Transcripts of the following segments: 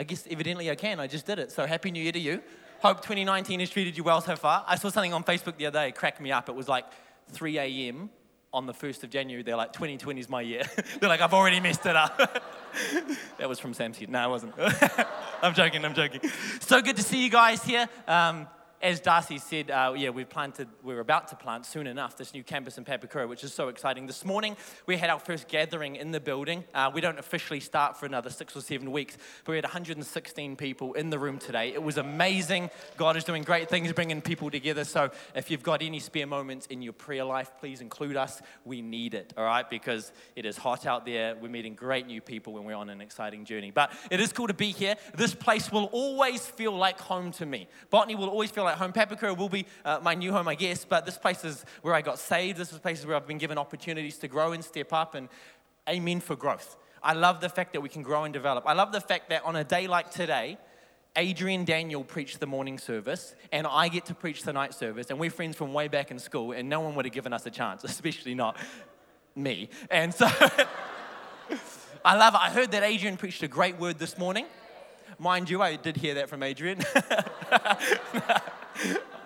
I guess evidently I can. I just did it. So happy New Year to you. Hope 2019 has treated you well so far. I saw something on Facebook the other day, cracked me up. It was like 3 a.m. on the 1st of January. They're like, 2020 is my year. They're like, I've already messed it up. that was from Sam Seed. No, it wasn't. I'm joking, I'm joking. So good to see you guys here. Um, as Darcy said, uh, yeah, we've planted, we're about to plant soon enough this new campus in Papakura, which is so exciting. This morning, we had our first gathering in the building. Uh, we don't officially start for another six or seven weeks, but we had 116 people in the room today. It was amazing. God is doing great things, bringing people together. So if you've got any spare moments in your prayer life, please include us. We need it, all right? Because it is hot out there. We're meeting great new people when we're on an exciting journey. But it is cool to be here. This place will always feel like home to me. Botany will always feel like home. Papakura will be uh, my new home, I guess, but this place is where I got saved. This is places where I've been given opportunities to grow and step up, and amen for growth. I love the fact that we can grow and develop. I love the fact that on a day like today, Adrian Daniel preached the morning service, and I get to preach the night service, and we're friends from way back in school, and no one would have given us a chance, especially not me. And so I love it. I heard that Adrian preached a great word this morning. Mind you, I did hear that from Adrian.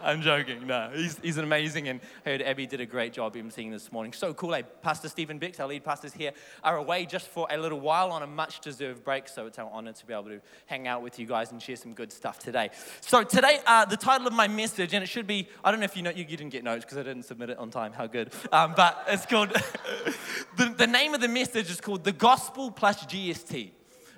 I'm joking. No, he's, he's amazing. And I heard Abby did a great job emceeing this morning. So cool. Hey, Pastor Stephen Bix, our lead pastors here, are away just for a little while on a much deserved break. So it's our honor to be able to hang out with you guys and share some good stuff today. So today, uh, the title of my message, and it should be, I don't know if you know, you, you didn't get notes because I didn't submit it on time. How good. Um, but it's called, the, the name of the message is called The Gospel Plus GST.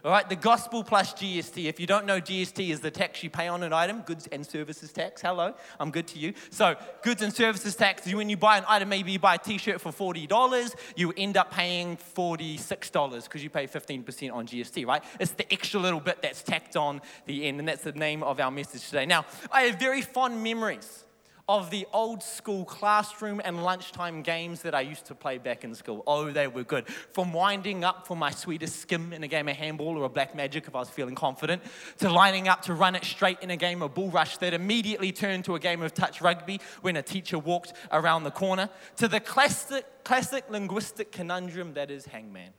All right, the gospel plus GST. If you don't know, GST is the tax you pay on an item, goods and services tax. Hello, I'm good to you. So, goods and services tax, when you buy an item, maybe you buy a t shirt for $40, you end up paying $46 because you pay 15% on GST, right? It's the extra little bit that's tacked on the end, and that's the name of our message today. Now, I have very fond memories of the old school classroom and lunchtime games that I used to play back in school. Oh, they were good. From winding up for my sweetest skim in a game of handball or a black magic if I was feeling confident, to lining up to run it straight in a game of bull rush that immediately turned to a game of touch rugby when a teacher walked around the corner, to the classic, classic linguistic conundrum that is hangman.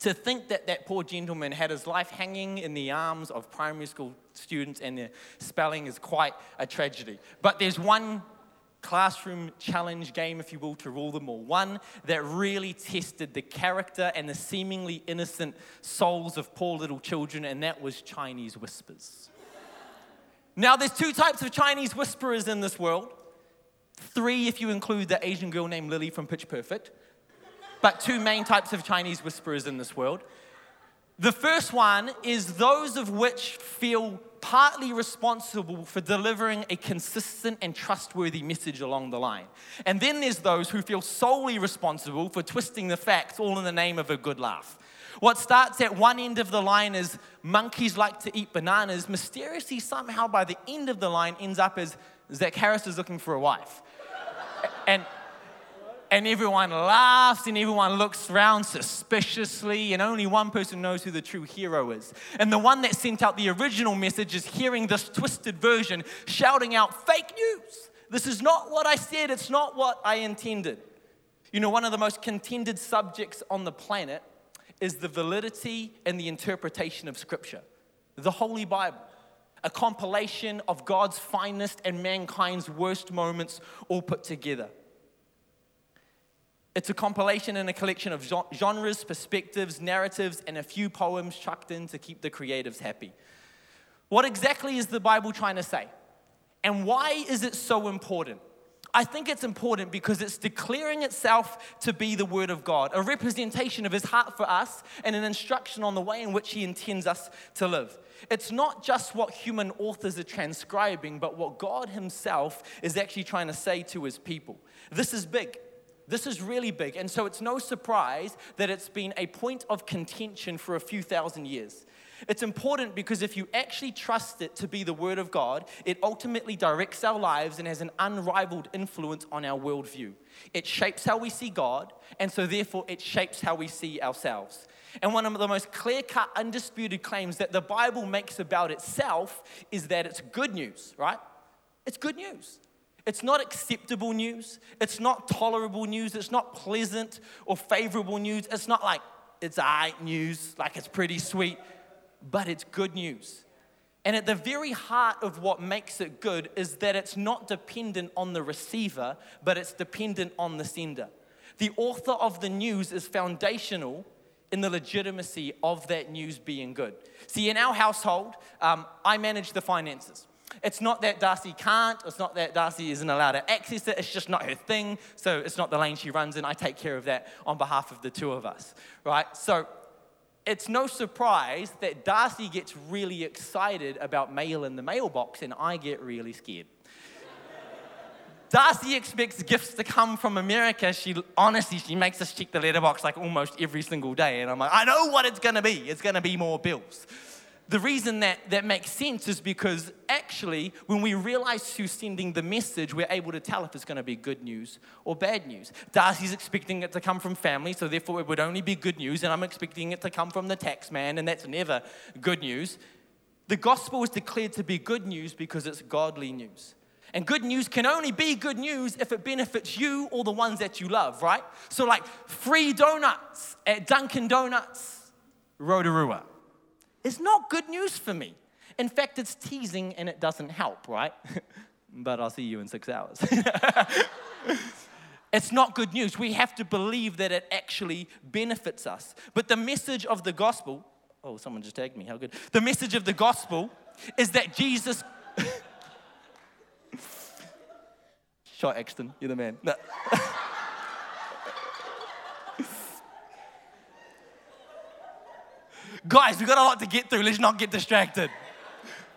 To think that that poor gentleman had his life hanging in the arms of primary school students and their spelling is quite a tragedy. But there's one classroom challenge game, if you will, to rule them all. One that really tested the character and the seemingly innocent souls of poor little children, and that was Chinese whispers. now, there's two types of Chinese whisperers in this world. Three, if you include the Asian girl named Lily from Pitch Perfect but two main types of Chinese whisperers in this world. The first one is those of which feel partly responsible for delivering a consistent and trustworthy message along the line. And then there's those who feel solely responsible for twisting the facts all in the name of a good laugh. What starts at one end of the line as monkeys like to eat bananas, mysteriously somehow by the end of the line ends up as Zach Harris is looking for a wife. And and everyone laughs and everyone looks around suspiciously, and only one person knows who the true hero is. And the one that sent out the original message is hearing this twisted version shouting out, Fake news! This is not what I said, it's not what I intended. You know, one of the most contended subjects on the planet is the validity and the interpretation of Scripture, the Holy Bible. A compilation of God's finest and mankind's worst moments all put together. It's a compilation and a collection of genres, perspectives, narratives, and a few poems chucked in to keep the creatives happy. What exactly is the Bible trying to say? And why is it so important? I think it's important because it's declaring itself to be the Word of God, a representation of His heart for us, and an instruction on the way in which He intends us to live. It's not just what human authors are transcribing, but what God Himself is actually trying to say to His people. This is big. This is really big, and so it's no surprise that it's been a point of contention for a few thousand years. It's important because if you actually trust it to be the Word of God, it ultimately directs our lives and has an unrivaled influence on our worldview. It shapes how we see God, and so therefore it shapes how we see ourselves. And one of the most clear cut, undisputed claims that the Bible makes about itself is that it's good news, right? It's good news. It's not acceptable news. It's not tolerable news. It's not pleasant or favorable news. It's not like it's I news, like it's pretty sweet. but it's good news. And at the very heart of what makes it good is that it's not dependent on the receiver, but it's dependent on the sender. The author of the news is foundational in the legitimacy of that news being good. See, in our household, um, I manage the finances. It's not that Darcy can't, it's not that Darcy isn't allowed to access it, it's just not her thing. So it's not the lane she runs in. I take care of that on behalf of the two of us, right? So it's no surprise that Darcy gets really excited about mail in the mailbox and I get really scared. Darcy expects gifts to come from America. She honestly, she makes us check the letterbox like almost every single day. And I'm like, I know what it's gonna be. It's gonna be more bills the reason that that makes sense is because actually, when we realize who's sending the message, we're able to tell if it's going to be good news or bad news. Darcy's expecting it to come from family, so therefore it would only be good news, and I'm expecting it to come from the tax man, and that's never good news. The gospel is declared to be good news because it's godly news. And good news can only be good news if it benefits you or the ones that you love, right? So, like free donuts at Dunkin' Donuts, Rotorua is not good news for me. In fact, it's teasing and it doesn't help, right? but I'll see you in six hours. it's not good news. We have to believe that it actually benefits us. But the message of the gospel, oh, someone just tagged me, how good. The message of the gospel is that Jesus. Shot Exton, you're the man. No. Guys, we've got a lot to get through. Let's not get distracted.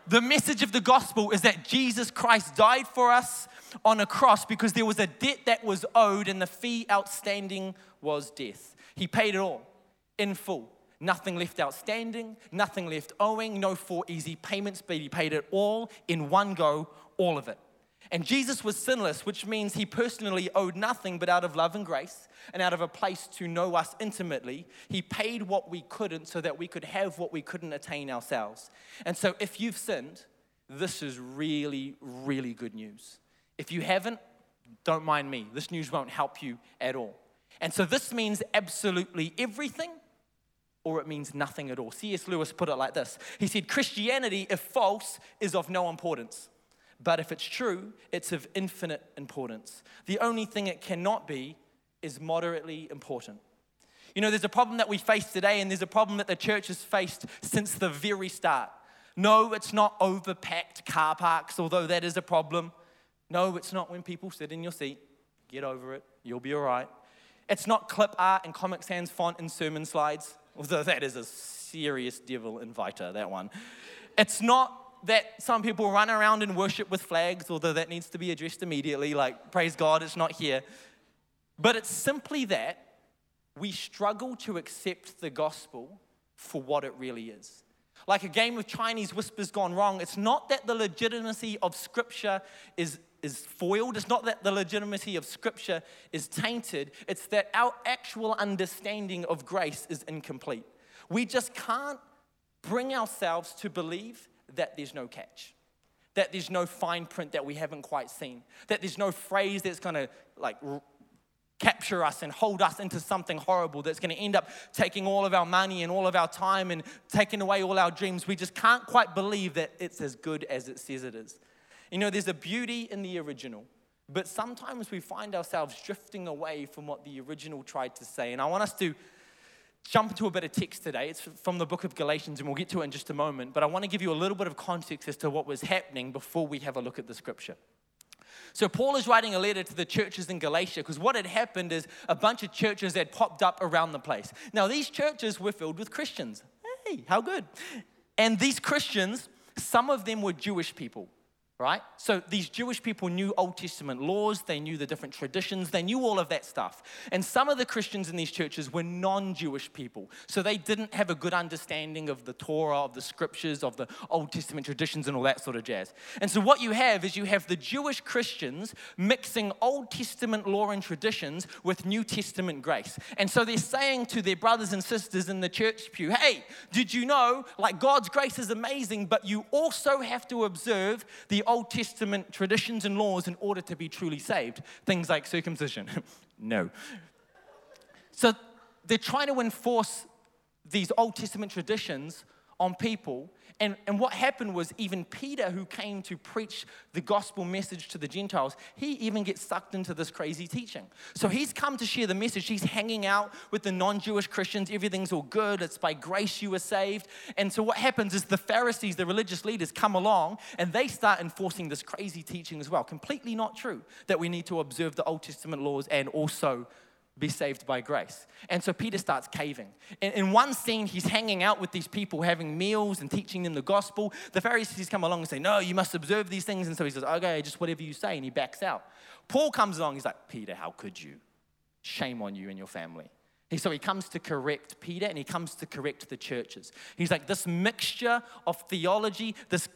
The message of the gospel is that Jesus Christ died for us on a cross because there was a debt that was owed and the fee outstanding was death. He paid it all in full. Nothing left outstanding, nothing left owing, no four easy payments, but he paid it all in one go, all of it. And Jesus was sinless, which means he personally owed nothing, but out of love and grace and out of a place to know us intimately, he paid what we couldn't so that we could have what we couldn't attain ourselves. And so if you've sinned, this is really, really good news. If you haven't, don't mind me. This news won't help you at all. And so this means absolutely everything or it means nothing at all. C.S. Lewis put it like this He said, Christianity, if false, is of no importance. But if it's true, it's of infinite importance. The only thing it cannot be is moderately important. You know, there's a problem that we face today, and there's a problem that the church has faced since the very start. No, it's not overpacked car parks, although that is a problem. No, it's not when people sit in your seat. Get over it, you'll be all right. It's not clip art and Comic Sans font and sermon slides, although that is a serious devil inviter, that one. It's not that some people run around and worship with flags, although that needs to be addressed immediately. Like, praise God, it's not here. But it's simply that we struggle to accept the gospel for what it really is. Like a game of Chinese whispers gone wrong, it's not that the legitimacy of Scripture is, is foiled, it's not that the legitimacy of Scripture is tainted, it's that our actual understanding of grace is incomplete. We just can't bring ourselves to believe that there's no catch, that there's no fine print that we haven't quite seen, that there's no phrase that's gonna like r- capture us and hold us into something horrible that's gonna end up taking all of our money and all of our time and taking away all our dreams. We just can't quite believe that it's as good as it says it is. You know, there's a beauty in the original. But sometimes we find ourselves drifting away from what the original tried to say. And I want us to jump into a bit of text today. It's from the book of Galatians, and we'll get to it in just a moment. But I want to give you a little bit of context as to what was happening before we have a look at the scripture. So, Paul is writing a letter to the churches in Galatia because what had happened is a bunch of churches had popped up around the place. Now, these churches were filled with Christians. Hey, how good. And these Christians, some of them were Jewish people right? So these Jewish people knew Old Testament laws, they knew the different traditions, they knew all of that stuff. And some of the Christians in these churches were non Jewish people. So they didn't have a good understanding of the Torah, of the scriptures, of the Old Testament traditions, and all that sort of jazz. And so what you have is you have the Jewish Christians mixing Old Testament law and traditions with New Testament grace. And so they're saying to their brothers and sisters in the church pew, hey, did you know, like God's grace is amazing, but you also have to observe the Old Testament traditions and laws in order to be truly saved. Things like circumcision. no. So they're trying to enforce these Old Testament traditions on people. And, and what happened was, even Peter, who came to preach the gospel message to the Gentiles, he even gets sucked into this crazy teaching. So he's come to share the message. He's hanging out with the non Jewish Christians. Everything's all good. It's by grace you were saved. And so what happens is the Pharisees, the religious leaders, come along and they start enforcing this crazy teaching as well. Completely not true that we need to observe the Old Testament laws and also be saved by grace. And so Peter starts caving. In, in, one scene, he's hanging out with these people, having meals and teaching them the gospel. The Pharisees come along and say, No, you must observe these things. And so he says, Okay, just whatever you say. And he backs out. Paul comes along, he's like, Peter, how could you? Shame on you and your family. So he comes to correct Peter and he comes to correct the churches. He's like, This mixture of theology, this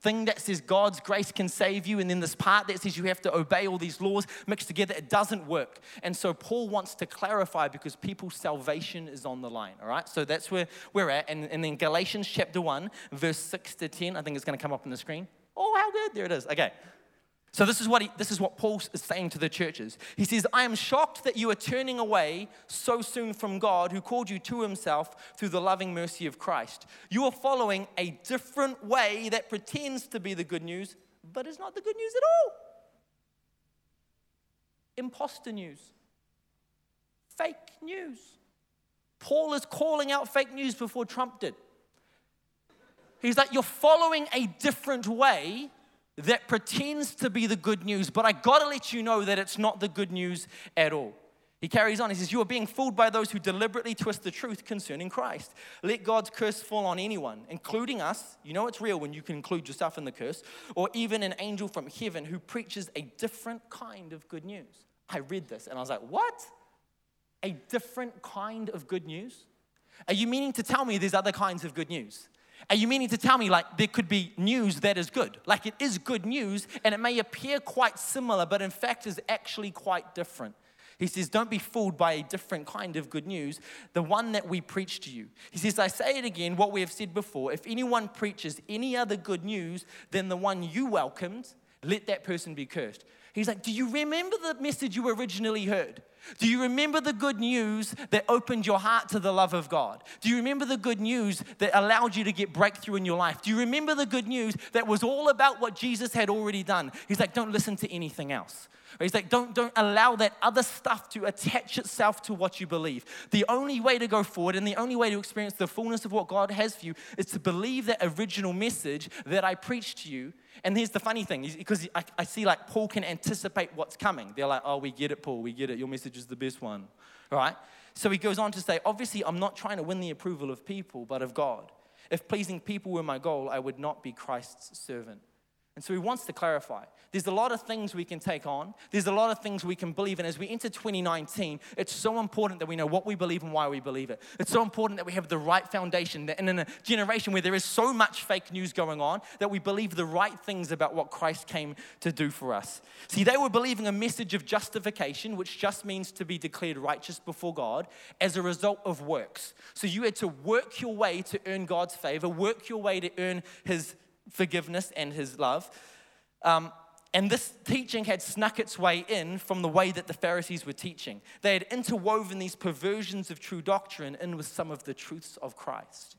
thing that says God's grace can save you, and then this part that says you have to obey all these laws mixed together, it doesn't work. And so Paul wants to clarify because people's salvation is on the line, all right? So that's where we're at. And, and then Galatians chapter 1, verse 6 to 10, I think it's going to come up on the screen. Oh, how good. There it is. Okay. So this is what he, this is what Paul is saying to the churches. He says, "I am shocked that you are turning away so soon from God who called you to himself through the loving mercy of Christ. You are following a different way that pretends to be the good news, but is not the good news at all. Imposter news. Fake news. Paul is calling out fake news before Trump did. He's like, You're following a different way that pretends to be the good news, but I gotta let you know that it's not the good news at all. He carries on. He says, You are being fooled by those who deliberately twist the truth concerning Christ. Let God's curse fall on anyone, including us. You know it's real when you can include yourself in the curse, or even an angel from heaven who preaches a different kind of good news. I read this and I was like, What? A different kind of good news? Are you meaning to tell me there's other kinds of good news? Are you meaning to tell me like there could be news that is good? Like it is good news and it may appear quite similar, but in fact is actually quite different. He says, Don't be fooled by a different kind of good news, the one that we preach to you. He says, I say it again, what we have said before. If anyone preaches any other good news than the one you welcomed, let that person be cursed. He's like, Do you remember the message you originally heard? Do you remember the good news that opened your heart to the love of God? Do you remember the good news that allowed you to get breakthrough in your life? Do you remember the good news that was all about what Jesus had already done? He's like, don't listen to anything else. He's like, don't, don't allow that other stuff to attach itself to what you believe. The only way to go forward and the only way to experience the fullness of what God has for you is to believe that original message that I preached to you and here's the funny thing, because I, I, see like Paul can anticipate what's coming. They're like, oh, we get it, Paul, we get it. Your message is the best one, right? So he goes on to say, obviously, I'm not trying to win the approval of people, but of God. If pleasing people were my goal, I would not be Christ's servant. And so he wants to clarify. There's a lot of things we can take on. There's a lot of things we can believe. And as we enter 2019, it's so important that we know what we believe and why we believe it. It's so important that we have the right foundation. And in a generation where there is so much fake news going on, that we believe the right things about what Christ came to do for us. See, they were believing a message of justification, which just means to be declared righteous before God as a result of works. So you had to work your way to earn God's favor, work your way to earn his forgiveness and his love. Um, and this teaching had snuck its way in from the way that the Pharisees were teaching. They had interwoven these perversions of true doctrine in with some of the truths of Christ.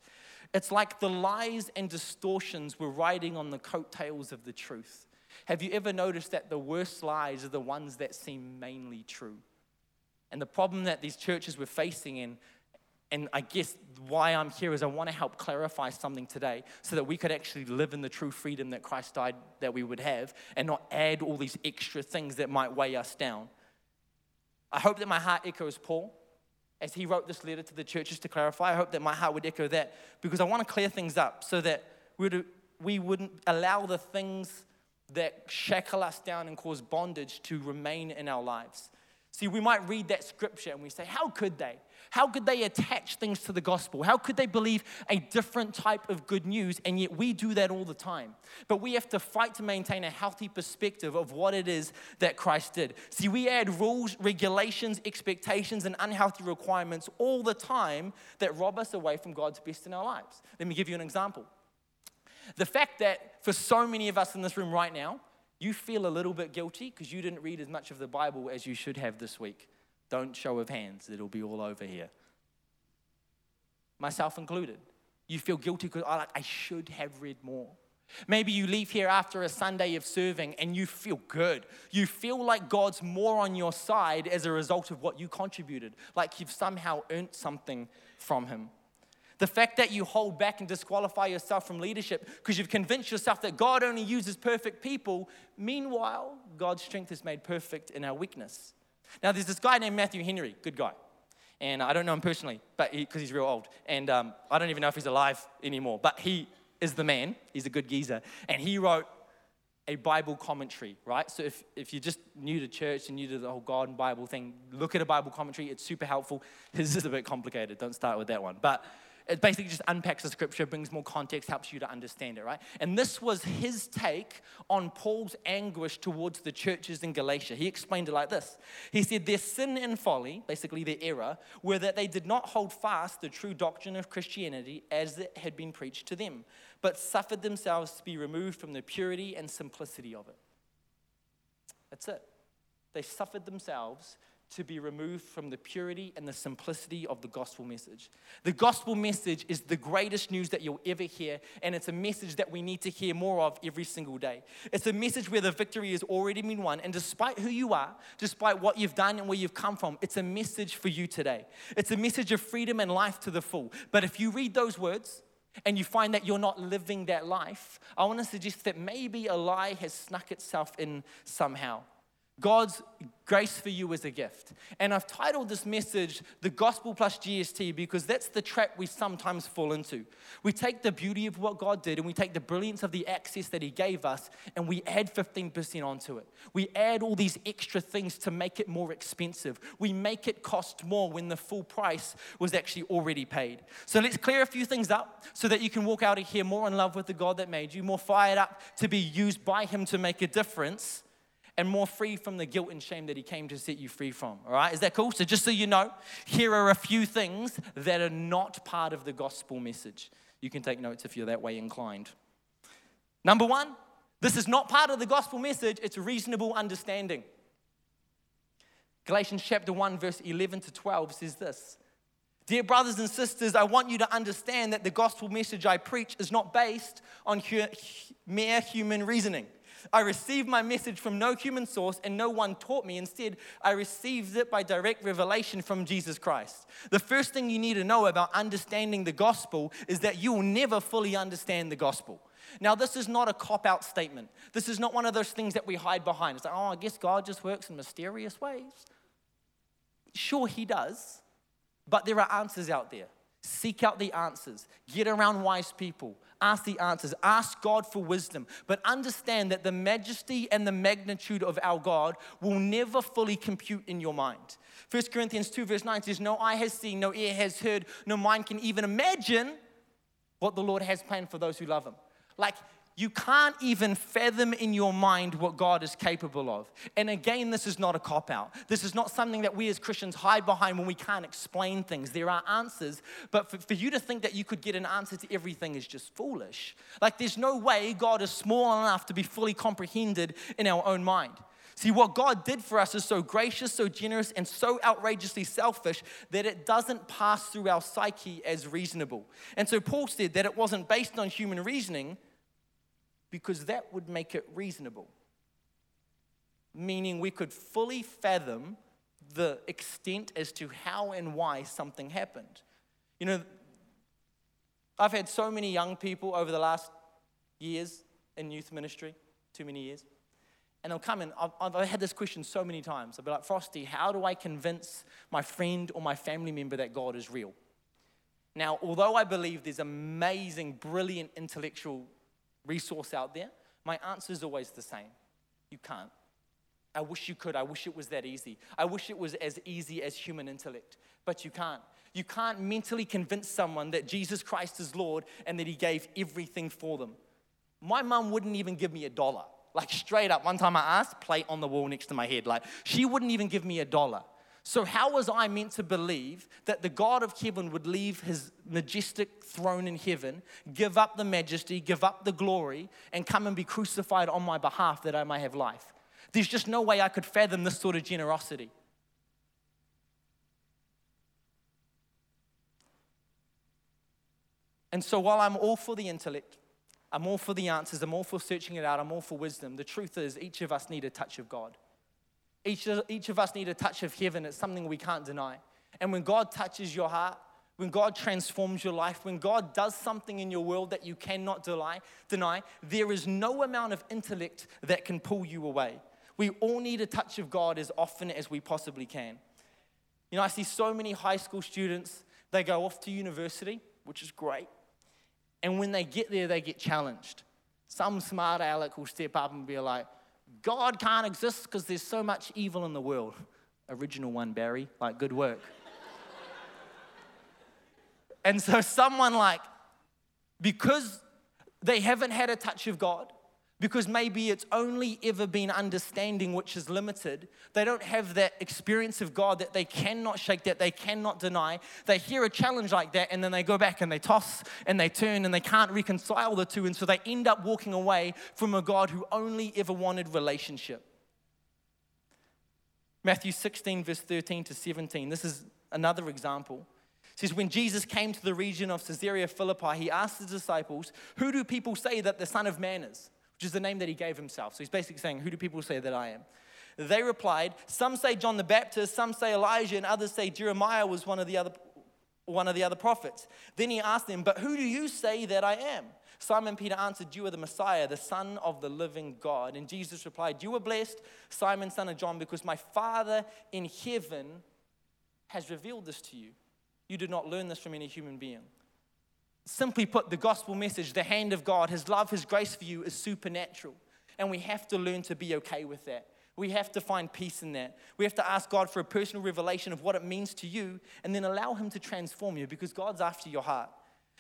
It's like the lies and distortions were riding on the coattails of the truth. Have you ever noticed that the worst lies are the ones that seem mainly true? And the problem that these churches were facing in and I guess why I'm here is I want to help clarify something today so that we could actually live in the true freedom that Christ died that we would have and not add all these extra things that might weigh us down. I hope that my heart echoes Paul as he wrote this letter to the churches to clarify. I hope that my heart would echo that because I want to clear things up so that we'd, we wouldn't allow the things that shackle us down and cause bondage to remain in our lives. See, we might read that scripture and we say, How could they? How could they attach things to the gospel? How could they believe a different type of good news? And yet we do that all the time. But we have to fight to maintain a healthy perspective of what it is that Christ did. See, we add rules, regulations, expectations, and unhealthy requirements all the time that rob us away from God's best in our lives. Let me give you an example. The fact that for so many of us in this room right now, you feel a little bit guilty because you didn't read as much of the Bible as you should have this week. Don't show of hands, it'll be all over here. Myself included. You feel guilty because oh, like, I should have read more. Maybe you leave here after a Sunday of serving and you feel good. You feel like God's more on your side as a result of what you contributed, like you've somehow earned something from Him. The fact that you hold back and disqualify yourself from leadership because you've convinced yourself that God only uses perfect people. Meanwhile, God's strength is made perfect in our weakness. Now, there's this guy named Matthew Henry, good guy. And I don't know him personally, but because he, he's real old. And um, I don't even know if he's alive anymore. But he is the man. He's a good geezer. And he wrote a Bible commentary, right? So if, if you're just new to church and new to the whole God and Bible thing, look at a Bible commentary. It's super helpful. His is a bit complicated. Don't start with that one. But it basically just unpacks the scripture, brings more context, helps you to understand it, right? And this was his take on Paul's anguish towards the churches in Galatia. He explained it like this He said, Their sin and folly, basically their error, were that they did not hold fast the true doctrine of Christianity as it had been preached to them, but suffered themselves to be removed from the purity and simplicity of it. That's it. They suffered themselves to be removed from the purity and the simplicity of the gospel message. The gospel message is the greatest news that you'll ever hear, and it's a message that we need to hear more of every single day. It's a message where the victory has already been won, and despite who you are, despite what you've done and where you've come from, it's a message for you today. It's a message of freedom and life to the full. But if you read those words, and you find that you're not living that life, I want to suggest that maybe a lie has snuck itself in somehow. God's grace for you is a gift. And I've titled this message The Gospel Plus GST because that's the trap we sometimes fall into. We take the beauty of what God did and we take the brilliance of the access that He gave us and we add 15% onto it. We add all these extra things to make it more expensive. We make it cost more when the full price was actually already paid. So let's clear a few things up so that you can walk out of here more in love with the God that made you, more fired up to be used by Him to make a difference and more free from the guilt and shame that he came to set you free from. All right, is that cool? So, just so you know, here are a few things that are not part of the gospel message. You can take notes if you're that way inclined. Number one, this is not part of the gospel message, it's reasonable understanding. Galatians chapter 1, verse 11 to 12 says this Dear brothers and sisters, I want you to understand that the gospel message I preach is not based on mere human reasoning. I received my message from no human source and no one taught me. Instead, I received it by direct revelation from Jesus Christ. The first thing you need to know about understanding the gospel is that you will never fully understand the gospel. Now, this is not a cop out statement. This is not one of those things that we hide behind. It's like, oh, I guess God just works in mysterious ways. Sure, He does, but there are answers out there. Seek out the answers, get around wise people, ask the answers, ask God for wisdom, but understand that the majesty and the magnitude of our God will never fully compute in your mind. 1 Corinthians 2, verse 9 says, No eye has seen, no ear has heard, no mind can even imagine what the Lord has planned for those who love Him. Like, you can't even fathom in your mind what God is capable of. And again, this is not a cop out. This is not something that we as Christians hide behind when we can't explain things. There are answers, but for, for, you to think that you could get an answer to everything is just foolish. Like, there's no way God is small enough to be fully comprehended in our own mind. See, what God did for us is so gracious, so generous, and so outrageously selfish that it doesn't pass through our psyche as reasonable. And so Paul said that it wasn't based on human reasoning because that would make it reasonable. Meaning we could fully fathom the extent as to how and why something happened. You know, I've had so many young people over the last years in youth ministry, too many years, and they'll come in. I've, I've had this question so many times. I'll be like, Frosty, how do I convince my friend or my family member that God is real? Now, although I believe there's amazing, brilliant intellectual resource out there? My answer is always the same you can't. I wish you could. I wish it was that easy. I wish it was as easy as human intellect, but you can't. You can't mentally convince someone that Jesus Christ is Lord and that He gave everything for them. My mom wouldn't even give me a dollar. Like straight up, one time I asked, plate on the wall next to my head. Like she wouldn't even give me a dollar. So, how was I meant to believe that the God of heaven would leave his majestic throne in heaven, give up the majesty, give up the glory, and come and be crucified on my behalf that I may have life? There's just no way I could fathom this sort of generosity. And so while I'm all for the intellect, I'm all for the answers, I'm all for searching it out, I'm all for wisdom, the truth is each of us need a touch of God. Each of, each of us need a touch of heaven. It's something we can't deny. And when God touches your heart, when God transforms your life, when God does something in your world that you cannot deny, deny, there is no amount of intellect that can pull you away. We all need a touch of God as often as we possibly can. You know, I see so many high school students, they go off to university, which is great. And when they get there, they get challenged. Some smart aleck will step up and be like, God can't exist because there's so much evil in the world. Original one, Barry. Like, good work. and so, someone like, because they haven't had a touch of God, because maybe it's only ever been understanding which is limited. They don't have that experience of God that they cannot shake, that they cannot deny. They hear a challenge like that and then they go back and they toss and they turn and they can't reconcile the two. And so they end up walking away from a God who only ever wanted relationship. Matthew 16, verse 13 to 17. This is another example. It says, When Jesus came to the region of Caesarea Philippi, he asked his disciples, Who do people say that the Son of Man is? Which is the name that he gave himself. So he's basically saying, Who do people say that I am? They replied, Some say John the Baptist, some say Elijah, and others say Jeremiah was one of the other, one of the other prophets. Then he asked them, But who do you say that I am? Simon Peter answered, You are the Messiah, the Son of the living God. And Jesus replied, You are blessed, Simon, son of John, because my Father in heaven has revealed this to you. You did not learn this from any human being. Simply put, the gospel message, the hand of God, His love, His grace for you is supernatural. And we have to learn to be okay with that. We have to find peace in that. We have to ask God for a personal revelation of what it means to you and then allow Him to transform you because God's after your heart.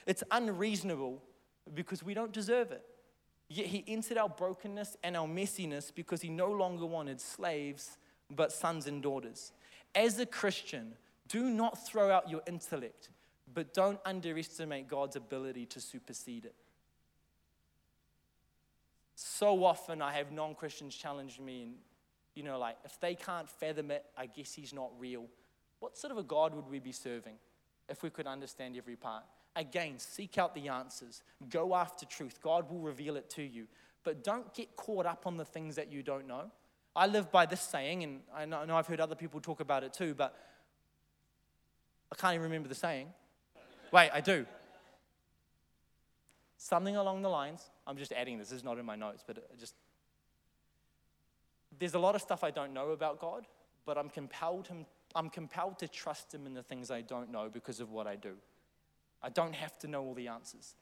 It's unreasonable because we don't deserve it. Yet He entered our brokenness and our messiness because He no longer wanted slaves but sons and daughters. As a Christian, do not throw out your intellect but don't underestimate God's ability to supersede it. So often I have non Christians challenge me, and you know, like, if they can't fathom it, I guess he's not real. What sort of a God would we be serving if we could understand every part? Again, seek out the answers, go after truth. God will reveal it to you. But don't get caught up on the things that you don't know. I live by this saying, and I know I've heard other people talk about it too, but I can't even remember the saying. Wait, I do. Something along the lines, I'm just adding this, this is not in my notes, but just. There's a lot of stuff I don't know about God, but I'm compelled, him, I'm compelled to trust Him in the things I don't know because of what I do. I don't have to know all the answers.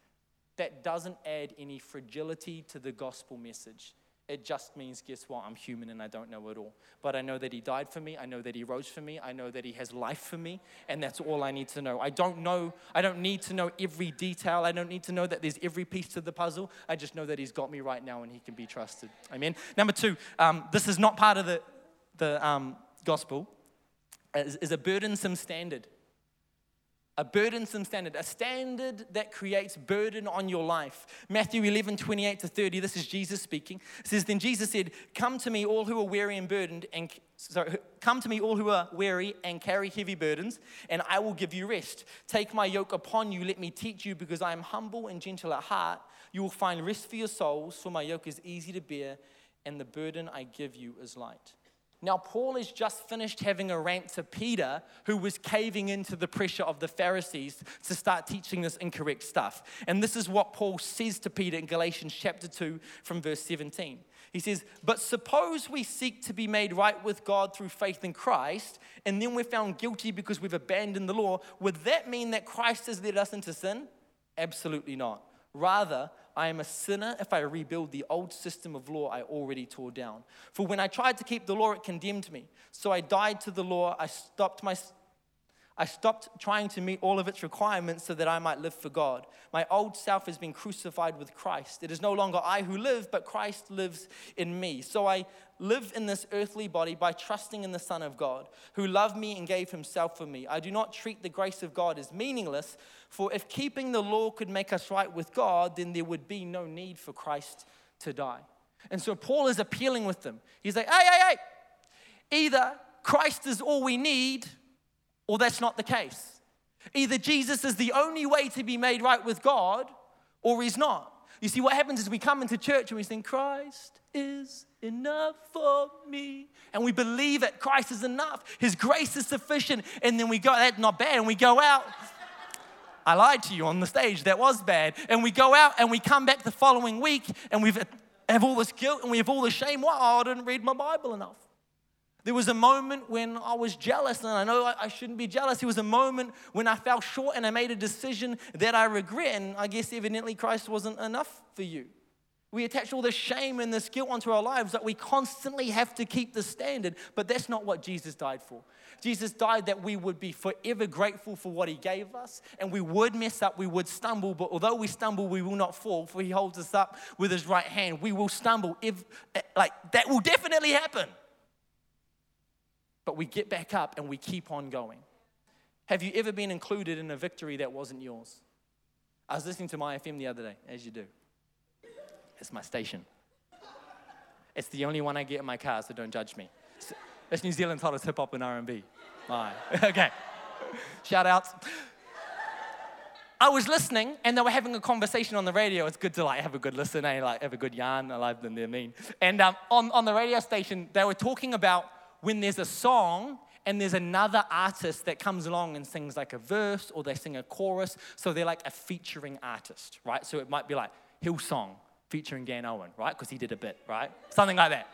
That doesn't add any fragility to the gospel message. It just means, guess what? I'm human and I don't know it all. But I know that He died for me. I know that He rose for me. I know that He has life for me. And that's all I need to know. I don't know, I don't need to know every detail. I don't need to know that there's every piece to the puzzle. I just know that He's got me right now and He can be trusted. Amen. Number two, um, this is not part of the, the um, gospel, is, is a burdensome standard a burdensome standard, a standard that creates burden on your life. Matthew 11, 28 to 30, this is Jesus speaking. It says, Then Jesus said, Come to me, all who are weary and burdened, and sorry, come to me, all who are weary and carry heavy burdens, and I will give you rest. Take my yoke upon you, let me teach you, because I am humble and gentle at heart. You will find rest for your souls, for my yoke is easy to bear, and the burden I give you is light. Now, Paul has just finished having a rant to Peter, who was caving into the pressure of the Pharisees to start teaching this incorrect stuff. And this is what Paul says to Peter in Galatians chapter 2 from verse 17. He says, But suppose we seek to be made right with God through faith in Christ, and then we're found guilty because we've abandoned the law. Would that mean that Christ has led us into sin? Absolutely not. Rather, I am a sinner if I rebuild the old system of law I already tore down. For when I tried to keep the law, it condemned me. So I died to the law. I stopped my I stopped trying to meet all of its requirements so that I might live for God. My old self has been crucified with Christ. It is no longer I who live, but Christ lives in me. So I live in this earthly body by trusting in the Son of God, who loved me and gave himself for me. I do not treat the grace of God as meaningless, for if keeping the law could make us right with God, then there would be no need for Christ to die. And so Paul is appealing with them. He's like, hey, hey, hey, either Christ is all we need or that's not the case. Either Jesus is the only way to be made right with God, or he's not. You see, what happens is we come into church and we think, Christ is enough for me. And we believe that Christ is enough. His grace is sufficient. And then we go, that's not bad. And we go out. I lied to you on the stage. That was bad. And we go out and we come back the following week and we have all this guilt and we have all this shame. Wow, I didn't read my Bible enough. There was a moment when I was jealous, and I know I shouldn't be jealous. There was a moment when I fell short and I made a decision that I regret, and I guess evidently Christ wasn't enough for you. We attach all this shame and this guilt onto our lives that we constantly have to keep the standard, but that's not what Jesus died for. Jesus died that we would be forever grateful for what he gave us, and we would mess up, we would stumble, but although we stumble, we will not fall, for he holds us up with his right hand. We will stumble, if, eh, like that will definitely happen. But we get back up and we keep on going. Have you ever been included in a victory that wasn't yours? I was listening to Mai FM the other day, as you do. It's my station. It's the only one I get in my car, so don't judge me. It's New Zealand's hottest hip hop and R&B. My. okay. Shout outs. I was listening and they were having a conversation on the radio. It's good to like have a good listen, eh? like have a good yarn. I like them, they're mean. And um, on, on the radio station, they were talking about when there's a song and there's another artist that comes along and sings like a verse or they sing a chorus. So they're like a featuring artist, right? So it might be like Hillsong featuring Dan Owen, right? Because he did a bit, right? Something like that.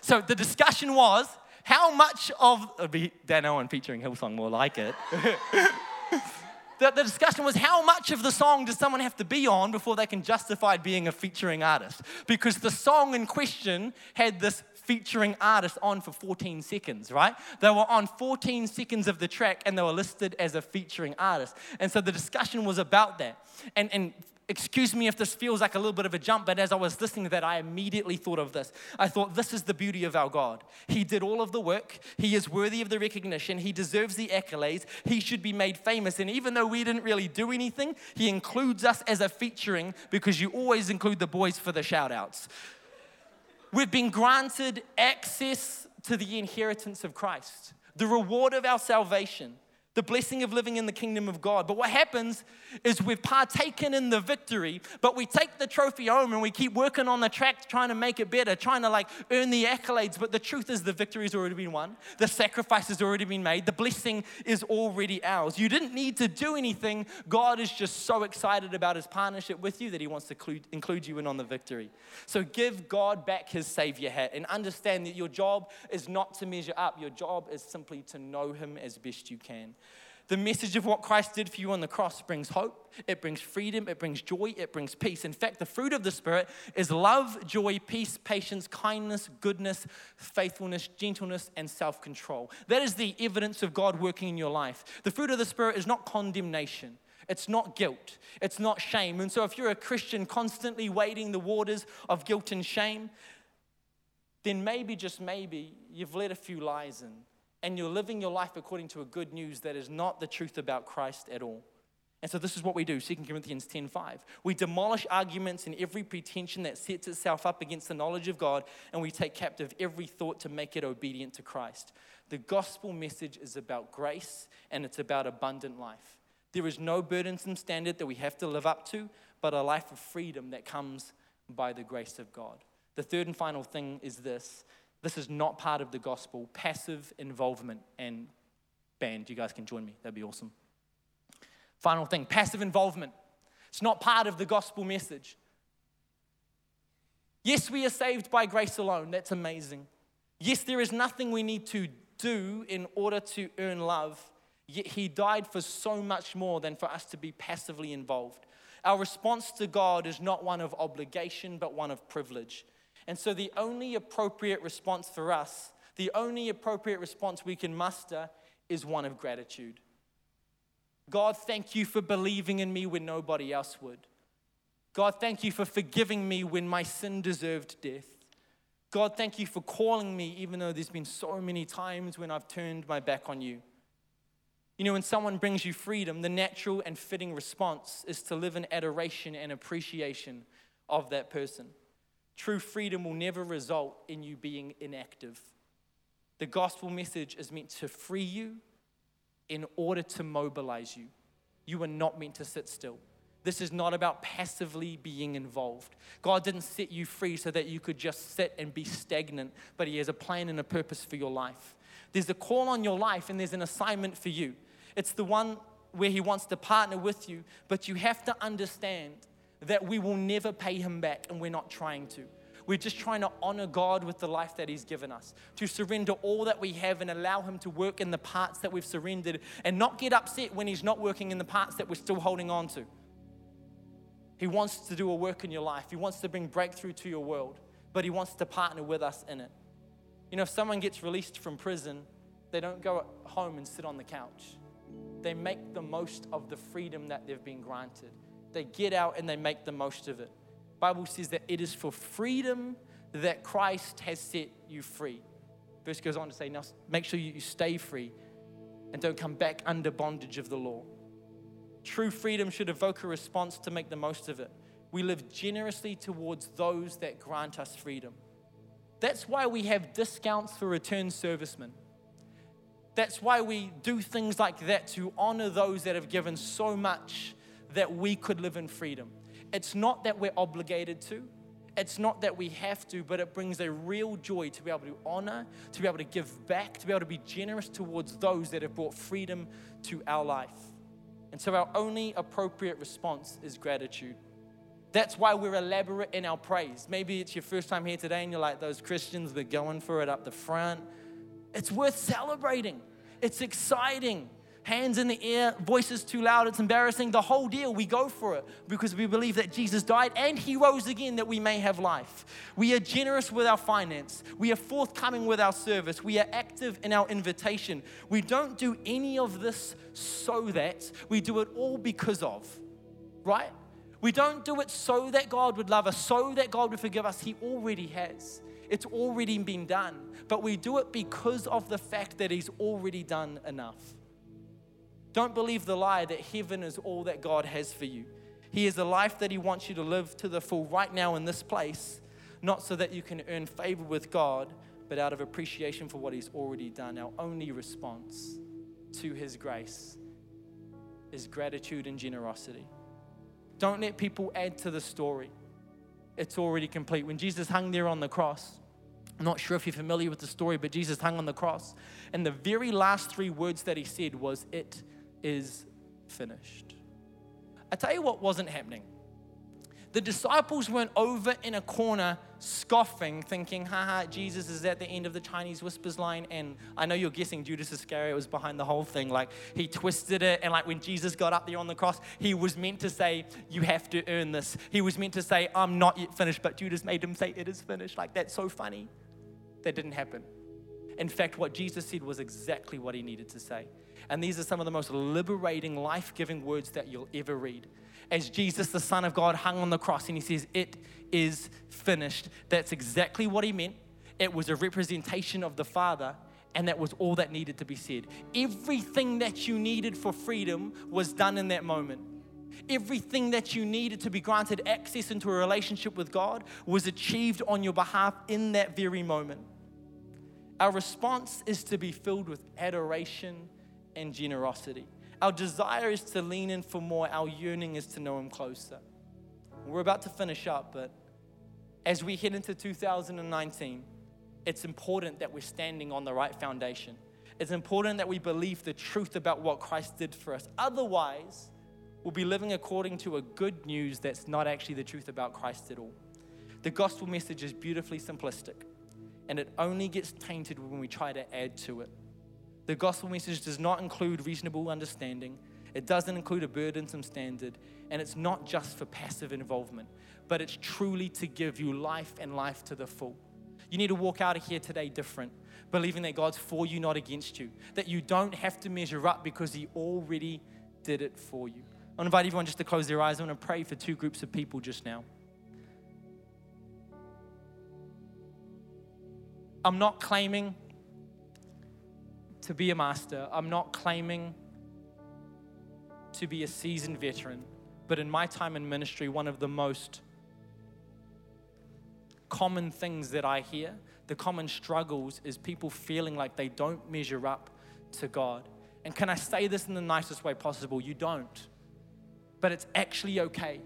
So the discussion was how much of, be Dan Owen featuring Hillsong, more like it. the, the discussion was how much of the song does someone have to be on before they can justify being a featuring artist? Because the song in question had this featuring artist on for 14 seconds, right? They were on 14 seconds of the track and they were listed as a featuring artist. And so the discussion was about that. And, and excuse me if this feels like a little bit of a jump, but as I was listening to that, I immediately thought of this. I thought, this is the beauty of our God. He did all of the work, He is worthy of the recognition, He deserves the accolades, He should be made famous. And even though we didn't really do anything, He includes us as a featuring because you always include the boys for the shout outs. We've been granted access to the inheritance of Christ, the reward of our salvation the blessing of living in the kingdom of God. But what happens is we've partaken in the victory, but we take the trophy home and we keep working on the track trying to make it better, trying to like earn the accolades. But the truth is, the victory has already been won, the sacrifice has already been made, the blessing is already ours. You didn't need to do anything. God is just so excited about his partnership with you that he wants to include you in on the victory. So give God back his Savior hat and understand that your job is not to measure up, your job is simply to know him as best you can. The message of what Christ did for you on the cross brings hope, it brings freedom, it brings joy, it brings peace. In fact, the fruit of the Spirit is love, joy, peace, patience, kindness, goodness, faithfulness, gentleness, and self control. That is the evidence of God working in your life. The fruit of the Spirit is not condemnation. It's not guilt. It's not shame. And so, if you're a Christian constantly wading the waters of guilt and shame, then maybe, just maybe, you've let a few lies in and you're living your life according to a good news that is not the truth about Christ at all. And so this is what we do, 2 Corinthians 10:5. We demolish arguments and every pretension that sets itself up against the knowledge of God, and we take captive every thought to make it obedient to Christ. The gospel message is about grace and it's about abundant life. There is no burdensome standard that we have to live up to, but a life of freedom that comes by the grace of God. The third and final thing is this this is not part of the gospel. Passive involvement and band. You guys can join me. That'd be awesome. Final thing passive involvement. It's not part of the gospel message. Yes, we are saved by grace alone. That's amazing. Yes, there is nothing we need to do in order to earn love. Yet He died for so much more than for us to be passively involved. Our response to God is not one of obligation, but one of privilege. And so, the only appropriate response for us, the only appropriate response we can muster is one of gratitude. God, thank you for believing in me when nobody else would. God, thank you for forgiving me when my sin deserved death. God, thank you for calling me, even though there's been so many times when I've turned my back on you. You know, when someone brings you freedom, the natural and fitting response is to live in adoration and appreciation of that person. True freedom will never result in you being inactive. The gospel message is meant to free you in order to mobilize you. You are not meant to sit still. This is not about passively being involved. God didn't set you free so that you could just sit and be stagnant, but He has a plan and a purpose for your life. There's a call on your life, and there's an assignment for you. It's the one where He wants to partner with you, but you have to understand that we will never pay Him back, and we're not trying to. We're just trying to honor God with the life that He's given us, to surrender all that we have and allow Him to work in the parts that we've surrendered and not get upset when He's not working in the parts that we're still holding on to. He wants to do a work in your life. He wants to bring breakthrough to your world, but He wants to partner with us in it. You know, if someone gets released from prison, they don't go home and sit on the couch. They make the most of the freedom that they've been granted. They get out and they make the most of it. Bible says that it is for freedom that Christ has set you free. Verse goes on to say, now make sure you stay free and don't come back under bondage of the law. True freedom should evoke a response to make the most of it. We live generously towards those that grant us freedom. That's why we have discounts for return servicemen. That's why we do things like that to honor those that have given so much that we could live in freedom. It's not that we're obligated to, it's not that we have to, but it brings a real joy to be able to honor, to be able to give back, to be able to be generous towards those that have brought freedom to our life. And so our only appropriate response is gratitude. That's why we're elaborate in our praise. Maybe it's your first time here today and you're like those Christians, they're going for it up the front. It's worth celebrating. It's exciting hands in the air, voices too loud, it's embarrassing. The whole deal, we go for it because we believe that Jesus died and he rose again that we may have life. We are generous with our finance, we are forthcoming with our service, we are active in our invitation. We don't do any of this so that, we do it all because of, right? We don't do it so that God would love us, so that God would forgive us. He already has. It's already been done. But we do it because of the fact that He's already done enough. Don't believe the lie that heaven is all that God has for you. He is a life that He wants you to live to the full right now in this place, not so that you can earn favor with God, but out of appreciation for what He's already done. Our only response to His grace is gratitude and generosity. Don't let people add to the story, it's already complete. When Jesus hung there on the cross, I'm not sure if you're familiar with the story, but Jesus hung on the cross, and the very last three words that He said was, It is finished. I tell you what wasn't happening. The disciples weren't over in a corner scoffing, thinking, haha, Jesus is at the end of the Chinese whispers line. And I know you're guessing Judas Iscariot was behind the whole thing. Like he twisted it. And like when Jesus got up there on the cross, he was meant to say, You have to earn this. He was meant to say, I'm not yet finished. But Judas made him say, It is finished. Like that's so funny. That didn't happen. In fact, what Jesus said was exactly what he needed to say. And these are some of the most liberating, life giving words that you'll ever read. As Jesus, the Son of God, hung on the cross and he says, It is finished. That's exactly what he meant. It was a representation of the Father, and that was all that needed to be said. Everything that you needed for freedom was done in that moment. Everything that you needed to be granted access into a relationship with God was achieved on your behalf in that very moment. Our response is to be filled with adoration and generosity. Our desire is to lean in for more, our yearning is to know Him closer. We're about to finish up, but as we head into 2019, it's important that we're standing on the right foundation. It's important that we believe the truth about what Christ did for us. Otherwise, we'll be living according to a good news that's not actually the truth about Christ at all. The gospel message is beautifully simplistic, and it only gets tainted when we try to add to it. The gospel message does not include reasonable understanding, it doesn't include a burdensome standard, and it's not just for passive involvement, but it's truly to give you life and life to the full. You need to walk out of here today different, believing that God's for you, not against you, that you don't have to measure up because He already did it for you. I want to invite everyone just to close their eyes. I want to pray for two groups of people just now. I'm not claiming to be a master. I'm not claiming to be a seasoned veteran, but in my time in ministry, one of the most common things that I hear, the common struggles, is people feeling like they don't measure up to God. And can I say this in the nicest way possible? You don't. but it's actually okay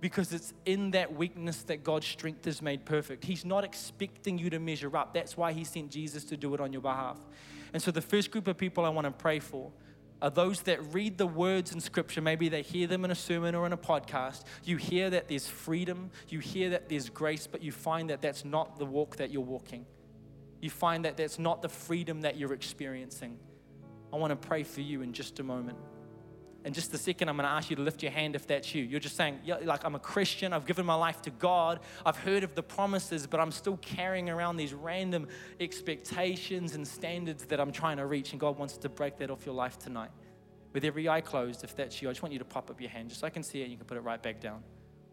because it's in that weakness that God's strength is made perfect. He's not expecting you to measure up. That's why He sent Jesus to do it on your behalf. And so, the first group of people I want to pray for are those that read the words in Scripture. Maybe they hear them in a sermon or in a podcast. You hear that there's freedom, you hear that there's grace, but you find that that's not the walk that you're walking. You find that that's not the freedom that you're experiencing. I want to pray for you in just a moment. In just a second, I'm going to ask you to lift your hand if that's you. You're just saying, yeah, like, I'm a Christian. I've given my life to God. I've heard of the promises, but I'm still carrying around these random expectations and standards that I'm trying to reach. And God wants to break that off your life tonight. With every eye closed, if that's you, I just want you to pop up your hand just so I can see it and you can put it right back down.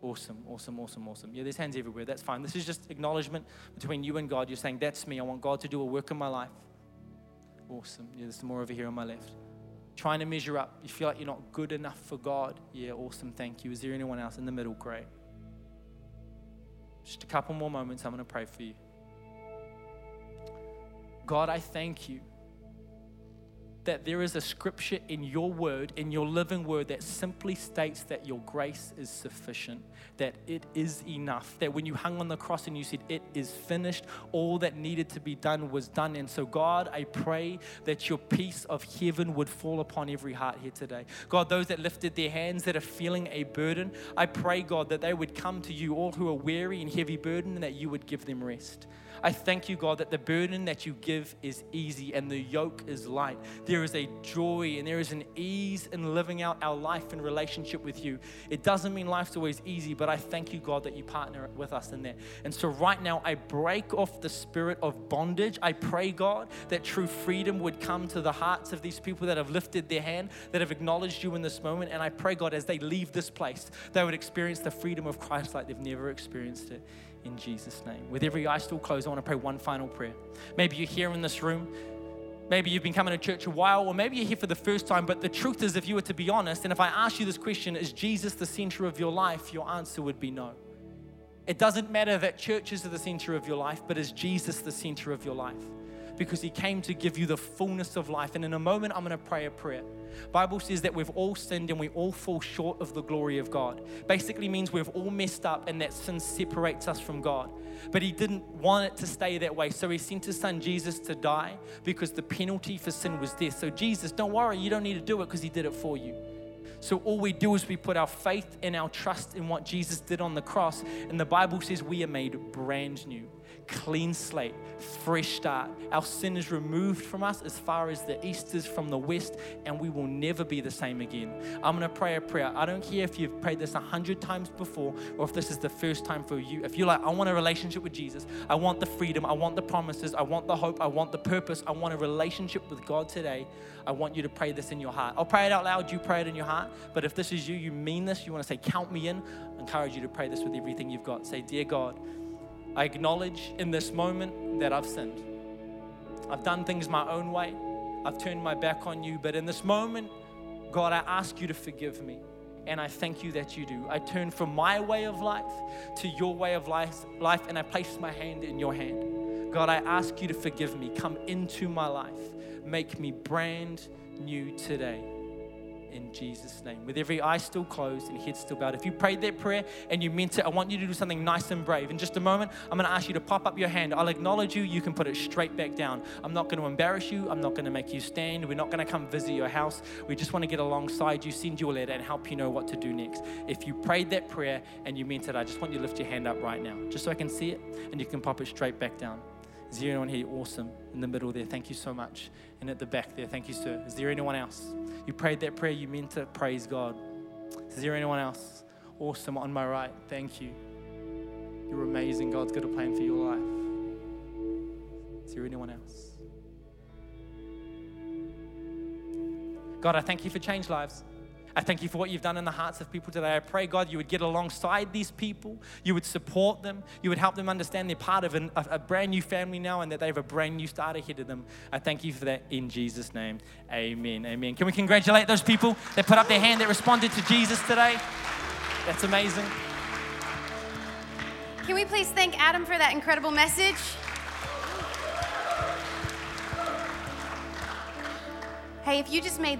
Awesome, awesome, awesome, awesome. Yeah, there's hands everywhere. That's fine. This is just acknowledgement between you and God. You're saying, That's me. I want God to do a work in my life. Awesome. Yeah, there's some more over here on my left trying to measure up. You feel like you're not good enough for God. Yeah, awesome. Thank you. Is there anyone else in the middle? Great. Just a couple more moments. I'm going to pray for you. God, I thank you that there is a scripture in your word, in your living word, that simply states that your grace is sufficient, that it is enough. That when you hung on the cross and you said, It is finished, all that needed to be done was done. And so, God, I pray that your peace of heaven would fall upon every heart here today. God, those that lifted their hands that are feeling a burden, I pray, God, that they would come to you, all who are weary and heavy burden, and that you would give them rest. I thank you, God, that the burden that you give is easy and the yoke is light. There is a joy and there is an ease in living out our life in relationship with you. It doesn't mean life's always easy, but I thank you, God, that you partner with us in that. And so right now, I break off the spirit of bondage. I pray, God, that true freedom would come to the hearts of these people that have lifted their hand, that have acknowledged you in this moment. And I pray, God, as they leave this place, they would experience the freedom of Christ like they've never experienced it in Jesus' name. With every eye still closed, I want to pray one final prayer. Maybe you're here in this room. Maybe you've been coming to church a while, or maybe you're here for the first time. But the truth is, if you were to be honest, and if I ask you this question, is Jesus the center of your life? Your answer would be no. It doesn't matter that churches are the center of your life, but is Jesus the center of your life? Because he came to give you the fullness of life. And in a moment, I'm going to pray a prayer. Bible says that we've all sinned and we all fall short of the glory of God. Basically means we've all messed up and that sin separates us from God. But he didn't want it to stay that way. So he sent his son Jesus to die because the penalty for sin was death. So Jesus, don't worry, you don't need to do it because he did it for you. So all we do is we put our faith and our trust in what Jesus did on the cross. And the Bible says we are made brand new clean slate, fresh start. Our sin is removed from us as far as the east is from the west, and we will never be the same again. I'm going to pray a prayer. I don't care if you've prayed this a hundred times before or if this is the first time for you. If you're like, I want a relationship with Jesus, I want the freedom, I want the promises, I want the hope, I want the purpose, I want a relationship with God today, I want you to pray this in your heart. I'll pray it out loud, you pray it in your heart. But if this is you, you mean this, you want to say, Count me in, I encourage you to pray this with everything you've got. Say, Dear God, I acknowledge in this moment that I've sinned. I've done things my own way. I've turned my back on you. But in this moment, God, I ask you to forgive me. And I thank you that you do. I turn from my way of life to your way of life, life and I place my hand in your hand. God, I ask you to forgive me. Come into my life. Make me brand new today Jesus' name. With every eye still closed and head still bowed. If you prayed that prayer and you meant it, I want you to do something nice and brave. In just a moment, I'm going to ask you to pop up your hand. I'll acknowledge you. You can put it straight back down. I'm not going to embarrass you. I'm not going to make you stand. We're not going to come visit your house. We just want to get alongside you, send you a letter, and help you know what to do next. If you prayed that prayer and you meant it, I just want you to lift your hand up right now, just so I can see it, and you can pop it straight back down. Is there anyone here? Awesome. In the middle there, thank you so much. And at the back there, thank you, sir. Is there anyone else? You prayed that prayer, you meant to praise God. Is there anyone else? Awesome. On my right, thank you. You're amazing. God's got a plan for your life. Is there anyone else? God, I thank you for changed lives. I thank you for what you've done in the hearts of people today. I pray, God, you would get alongside these people, you would support them, you would help them understand they're part of an, a, a, brand new family now and that they have a brand new start ahead of them. I thank you for that in Jesus' name. Amen. Amen. Can we congratulate those people that put up their hand that responded to Jesus today? That's amazing. Can we please thank Adam for that incredible message? Hey, if you just made